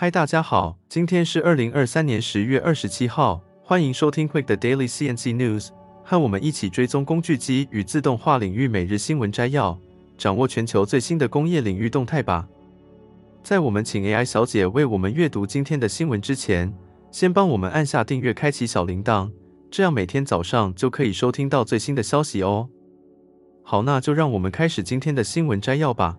嗨，大家好，今天是二零二三年十月二十七号，欢迎收听 Quick 的 Daily CNC News，和我们一起追踪工具机与自动化领域每日新闻摘要，掌握全球最新的工业领域动态吧。在我们请 AI 小姐为我们阅读今天的新闻之前，先帮我们按下订阅，开启小铃铛，这样每天早上就可以收听到最新的消息哦。好，那就让我们开始今天的新闻摘要吧。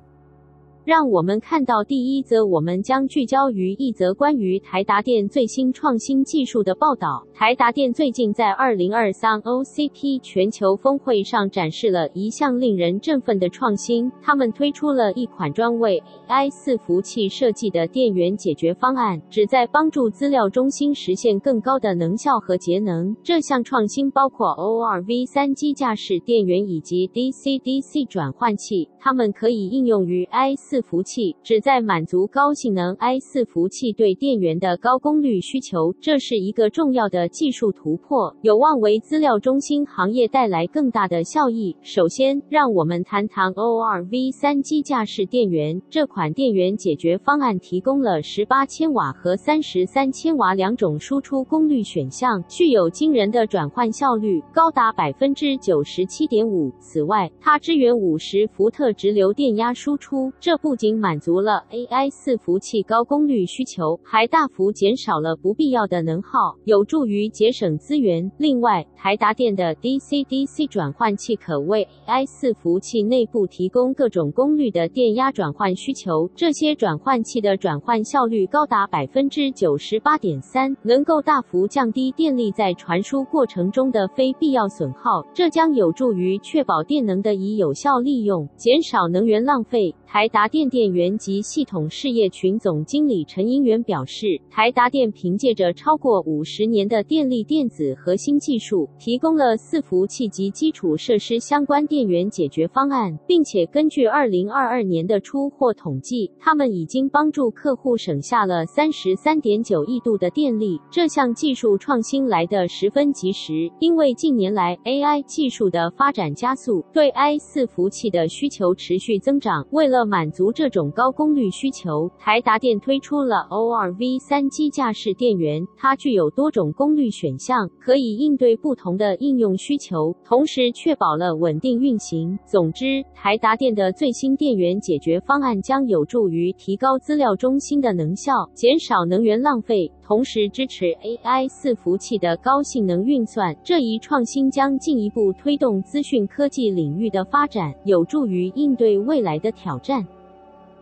让我们看到第一则，我们将聚焦于一则关于台达电最新创新技术的报道。台达电最近在二零二三 OCP 全球峰会上展示了一项令人振奋的创新，他们推出了一款专为 AI 伺服务器设计的电源解决方案，旨在帮助资料中心实现更高的能效和节能。这项创新包括 ORV3 机架式电源以及 DC-DC 转换器，它们可以应用于 AI 伺伺服器旨在满足高性能 I4 服务器对电源的高功率需求，这是一个重要的技术突破，有望为资料中心行业带来更大的效益。首先，让我们谈谈 ORV3 机架式电源。这款电源解决方案提供了十八千瓦和三十三千瓦两种输出功率选项，具有惊人的转换效率，高达百分之九十七点五。此外，它支援五十伏特直流电压输出，这不。仅满足了 AI 伺服器高功率需求，还大幅减少了不必要的能耗，有助于节省资源。另外，台达电的 DC-DC 转换器可为 AI 伺服器内部提供各种功率的电压转换需求。这些转换器的转换效率高达百分之九十八点三，能够大幅降低电力在传输过程中的非必要损耗。这将有助于确保电能的以有效利用，减少能源浪费。台达电电源及系统事业群总经理陈英元表示，台达电凭借着超过五十年的电力电子核心技术，提供了伺服器及基础设施相关电源解决方案，并且根据二零二二年的出货统计，他们已经帮助客户省下了三十三点九亿度的电力。这项技术创新来得十分及时，因为近年来 AI 技术的发展加速，对 AI 伺服器的需求持续增长，为了了满足这种高功率需求，台达电推出了 ORV3 机架式电源。它具有多种功率选项，可以应对不同的应用需求，同时确保了稳定运行。总之，台达电的最新电源解决方案将有助于提高资料中心的能效，减少能源浪费，同时支持 AI 四服务器的高性能运算。这一创新将进一步推动资讯科技领域的发展，有助于应对未来的挑战。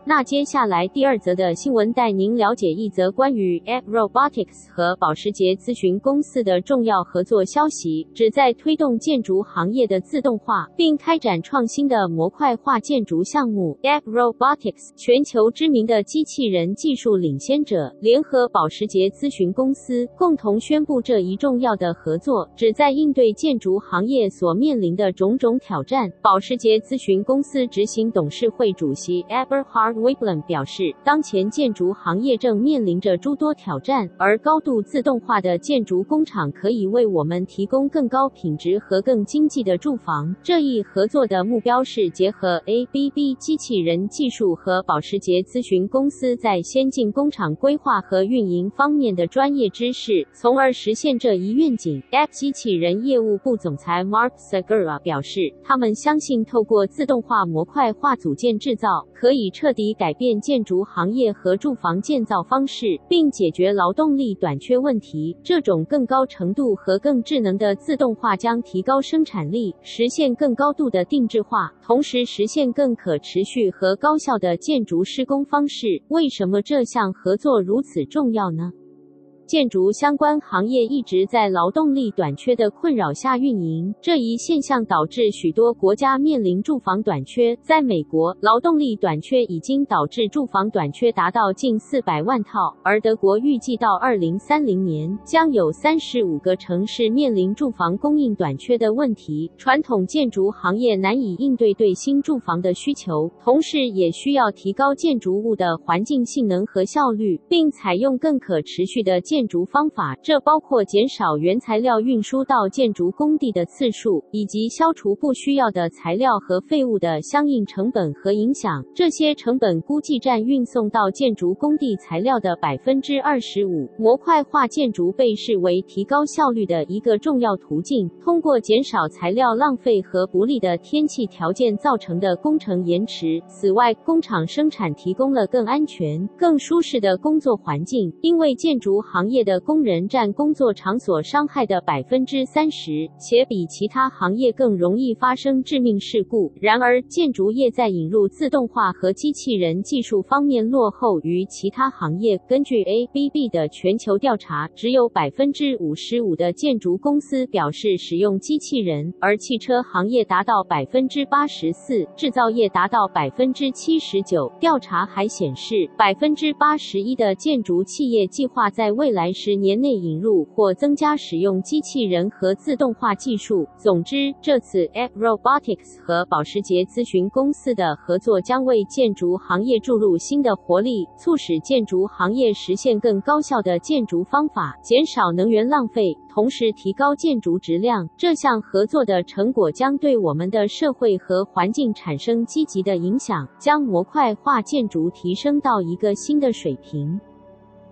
那接下来第二则的新闻带您了解一则关于 App Robotics 和保时捷咨询公司的重要合作消息，旨在推动建筑行业的自动化，并开展创新的模块化建筑项目。App Robotics 全球知名的机器人技术领先者，联合保时捷咨询公司共同宣布这一重要的合作，旨在应对建筑行业所面临的种种挑战。保时捷咨询公司执行董事会主席 Eberhard w i g l a n 表示，当前建筑行业正面临着诸多挑战，而高度自动化的建筑工厂可以为我们提供更高品质和更经济的住房。这一合作的目标是结合 ABB 机器人技术和保时捷咨询公司在先进工厂规划和运营方面的专业知识，从而实现这一愿景。App 机器人业务部总裁 Mark Segura 表示，他们相信透过自动化模块化组件制造，可以彻底以改变建筑行业和住房建造方式，并解决劳动力短缺问题。这种更高程度和更智能的自动化将提高生产力，实现更高度的定制化，同时实现更可持续和高效的建筑施工方式。为什么这项合作如此重要呢？建筑相关行业一直在劳动力短缺的困扰下运营，这一现象导致许多国家面临住房短缺。在美国，劳动力短缺已经导致住房短缺达到近四百万套，而德国预计到二零三零年将有三十五个城市面临住房供应短缺的问题。传统建筑行业难以应对对新住房的需求，同时也需要提高建筑物的环境性能和效率，并采用更可持续的建建筑方法，这包括减少原材料运输到建筑工地的次数，以及消除不需要的材料和废物的相应成本和影响。这些成本估计占运送到建筑工地材料的百分之二十五。模块化建筑被视为提高效率的一个重要途径，通过减少材料浪费和不利的天气条件造成的工程延迟。此外，工厂生产提供了更安全、更舒适的工作环境，因为建筑行业的工人占工作场所伤害的百分之三十，且比其他行业更容易发生致命事故。然而，建筑业在引入自动化和机器人技术方面落后于其他行业。根据 ABB 的全球调查，只有百分之五十五的建筑公司表示使用机器人，而汽车行业达到百分之八十四，制造业达到百分之七十九。调查还显示，百分之八十一的建筑企业计划在未来来十年内引入或增加使用机器人和自动化技术。总之，这次 App Robotics 和保时捷咨询公司的合作将为建筑行业注入新的活力，促使建筑行业实现更高效的建筑方法，减少能源浪费。同时提高建筑质量，这项合作的成果将对我们的社会和环境产生积极的影响，将模块化建筑提升到一个新的水平。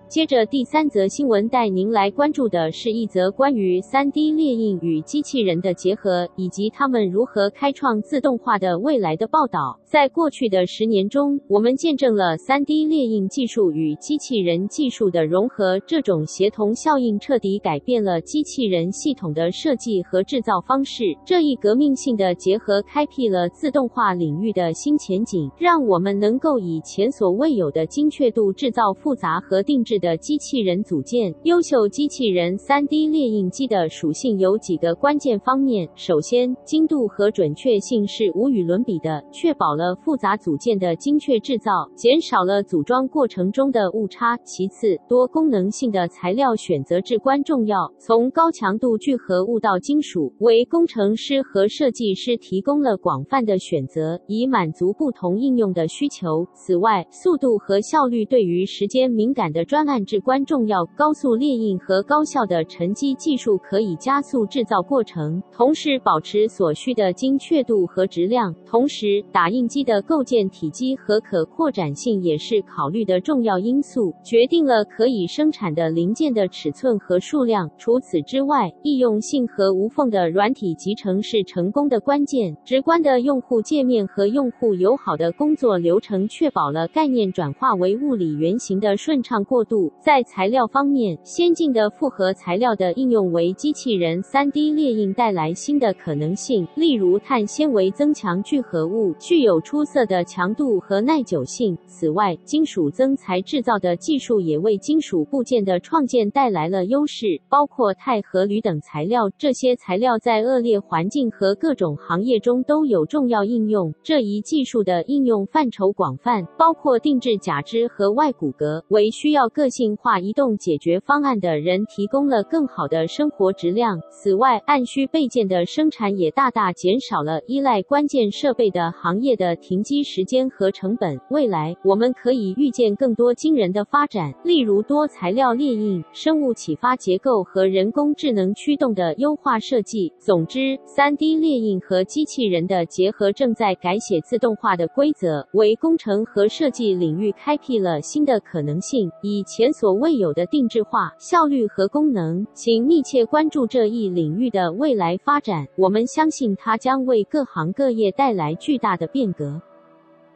接着第三则新闻带您来关注的是一则关于 3D 列印与机器人的结合，以及他们如何开创自动化的未来的报道。在过去的十年中，我们见证了 3D 列印技术与机器人技术的融合，这种协同效应彻底改变了机器人系统的设计和制造方式。这一革命性的结合开辟了自动化领域的新前景，让我们能够以前所未有的精确度制造复杂和定制的机器人组件。优秀机器人 3D 列印机的属性有几个关键方面：首先，精度和准确性是无与伦比的，确保了复杂组件的精确制造，减少了组装过程中的误差。其次，多功能性的材料选择至关重要，从高强度聚合物到金属，为工程师和设计师提供了广泛的选择，以满足不同应用的需求。此外，速度和效率对于时间敏感的专案至关重要，高速列印和高效的沉积技术可以加速制造过程，同时保持所需的精确度和质量。同时，打印机的构件体积和可扩展性也是考虑的重要因素，决定了可以生产的零件的尺寸和数量。除此之外，易用性和无缝的软体集成是成功的关键。直观的用户界面和用户友好的工作流程确保了概念转化为物理原型的顺畅过渡。在材料方面，先进的复合材料的应用为机器人 3D 列印带来新的可能性，例如碳纤维增强聚合物具有出色的强度和耐久性。此外，金属增材制造的技术也为金属部件的创建带来了优势，包括钛和铝等材料。这些材料在恶劣环境和各种行业中都有重要应用。这一技术的应用范畴广泛，包括定制假肢和外骨骼，为需要各个性化移动解决方案的人提供了更好的生活质量。此外，按需备件的生产也大大减少了依赖关键设备的行业的停机时间和成本。未来，我们可以预见更多惊人的发展，例如多材料列印、生物启发结构和人工智能驱动的优化设计。总之，3D 列印和机器人的结合正在改写自动化的规则，为工程和设计领域开辟了新的可能性，以前所未有的定制化、效率和功能。请密切关注这一领域的未来发展，我们相信它将为各行各业带来巨大的变革。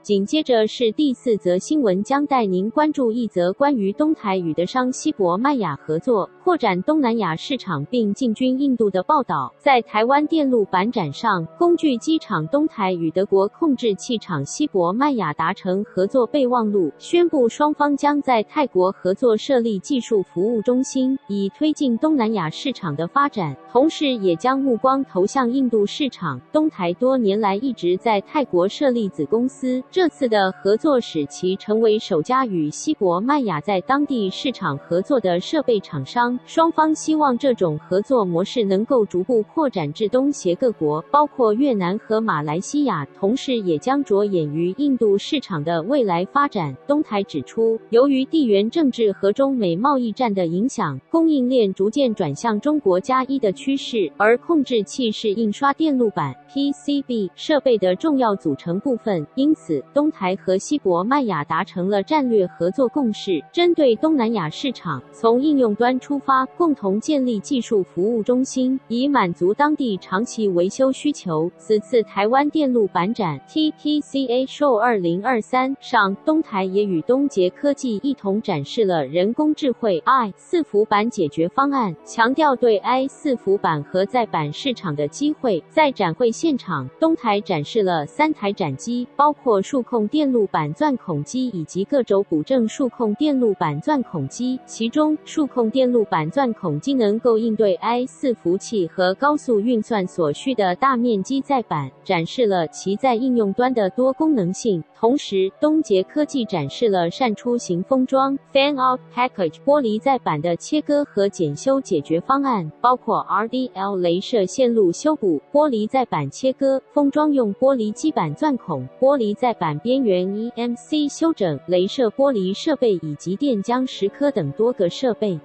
紧接着是第四则新闻，将带您关注一则关于东台与德商西伯麦雅合作，扩展东南亚市场并进军印度的报道。在台湾电路板展上，工具机厂东台与德国控制器厂西伯迈亚达成合作备忘录，宣布双方将在泰国合作设立技术服务中心，以推进东南亚市场的发展，同时也将目光投向印度市场。东台多年来一直在泰国设立子公司。这次的合作使其成为首家与西伯迈亚在当地市场合作的设备厂商。双方希望这种合作模式能够逐步扩展至东协各国，包括越南和马来西亚，同时也将着眼于印度市场的未来发展。东台指出，由于地缘政治和中美贸易战的影响，供应链逐渐转向中国加一的趋势，而控制器是印刷电路板 （PCB） 设备的重要组成部分。因此，东台和西伯迈亚达成了战略合作共识，针对东南亚市场，从应用端出发，共同建立技术服务中心，以满足当地长期维修需求。此次台湾电路板展 （TTCA Show 2023） 上，东台也与东捷科技一同展示了人工智慧 I 四伏板解决方案，强调对 I 四伏板和在板市场的机会。在展会现场，东台展示了三台展机，包括数控电路板钻孔机以及各轴补正数控电路板钻孔机。其中，数控电路板钻孔机能够应对 I 四服器和高速运算所需的大面积载板，展示了其在应用端的多功能性。同时，东捷科技展示了扇出型封装 （Fan-out Package） 玻璃载板的切割和检修解决方案，包括 RDL 镭射线路修补、玻璃载板切割、封装用玻璃基板钻孔、玻璃载板边缘 EMC 修整、镭射玻璃设备以及电浆蚀刻等多个设备。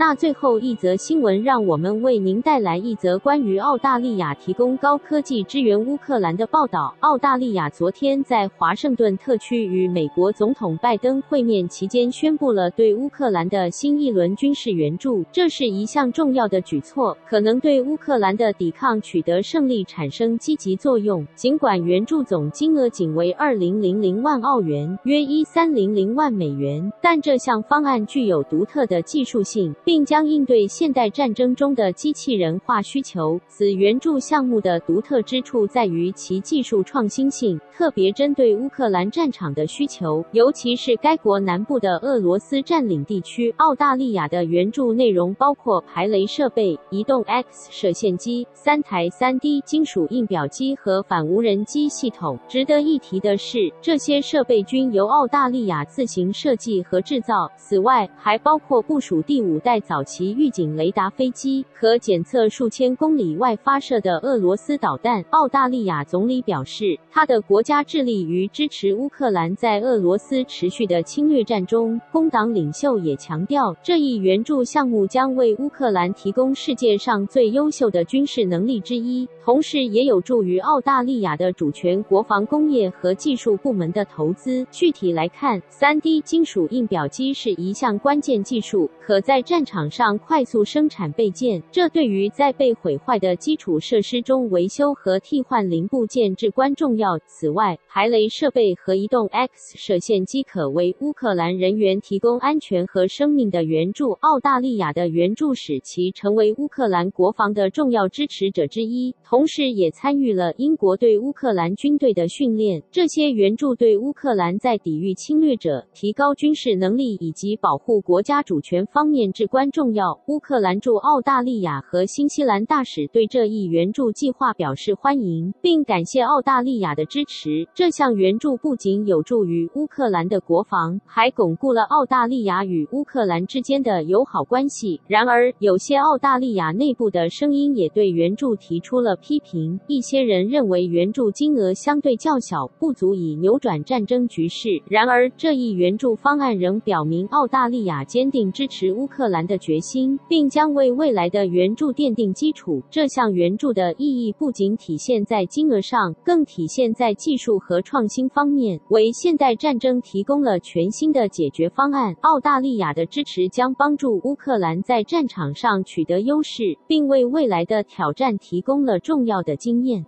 那最后一则新闻，让我们为您带来一则关于澳大利亚提供高科技支援乌克兰的报道。澳大利亚昨天在华盛顿特区与美国总统拜登会面期间，宣布了对乌克兰的新一轮军事援助。这是一项重要的举措，可能对乌克兰的抵抗取得胜利产生积极作用。尽管援助总金额仅为二零零零万澳元，约一三零零万美元，但这项方案具有独特的技术性。并将应对现代战争中的机器人化需求。此援助项目的独特之处在于其技术创新性，特别针对乌克兰战场的需求，尤其是该国南部的俄罗斯占领地区。澳大利亚的援助内容包括排雷设备、移动 X 射线机、三台 3D 金属印表机和反无人机系统。值得一提的是，这些设备均由澳大利亚自行设计和制造。此外，还包括部署第五代。早期预警雷达飞机可检测数千公里外发射的俄罗斯导弹。澳大利亚总理表示，他的国家致力于支持乌克兰在俄罗斯持续的侵略战中。工党领袖也强调，这一援助项目将为乌克兰提供世界上最优秀的军事能力之一，同时也有助于澳大利亚的主权国防工业和技术部门的投资。具体来看，3D 金属印表机是一项关键技术，可在战场上快速生产备件，这对于在被毁坏的基础设施中维修和替换零部件至关重要。此外，排雷设备和移动 X 射线机可为乌克兰人员提供安全和生命的援助。澳大利亚的援助使其成为乌克兰国防的重要支持者之一，同时也参与了英国对乌克兰军队的训练。这些援助对乌克兰在抵御侵略者、提高军事能力以及保护国家主权方面至关。关重要。乌克兰驻澳大利亚和新西兰大使对这一援助计划表示欢迎，并感谢澳大利亚的支持。这项援助不仅有助于乌克兰的国防，还巩固了澳大利亚与乌克兰之间的友好关系。然而，有些澳大利亚内部的声音也对援助提出了批评。一些人认为援助金额相对较小，不足以扭转战争局势。然而，这一援助方案仍表明澳大利亚坚定支持乌克兰的决心，并将为未来的援助奠定基础。这项援助的意义不仅体现在金额上，更体现在技术和创新方面，为现代战争提供了全新的解决方案。澳大利亚的支持将帮助乌克兰在战场上取得优势，并为未来的挑战提供了重要的经验。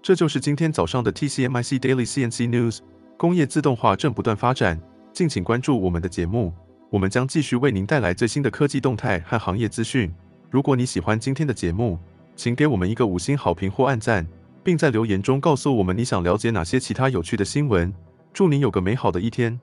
这就是今天早上的 TCMIC Daily CNC News。工业自动化正不断发展，敬请关注我们的节目。我们将继续为您带来最新的科技动态和行业资讯。如果你喜欢今天的节目，请给我们一个五星好评或按赞，并在留言中告诉我们你想了解哪些其他有趣的新闻。祝您有个美好的一天。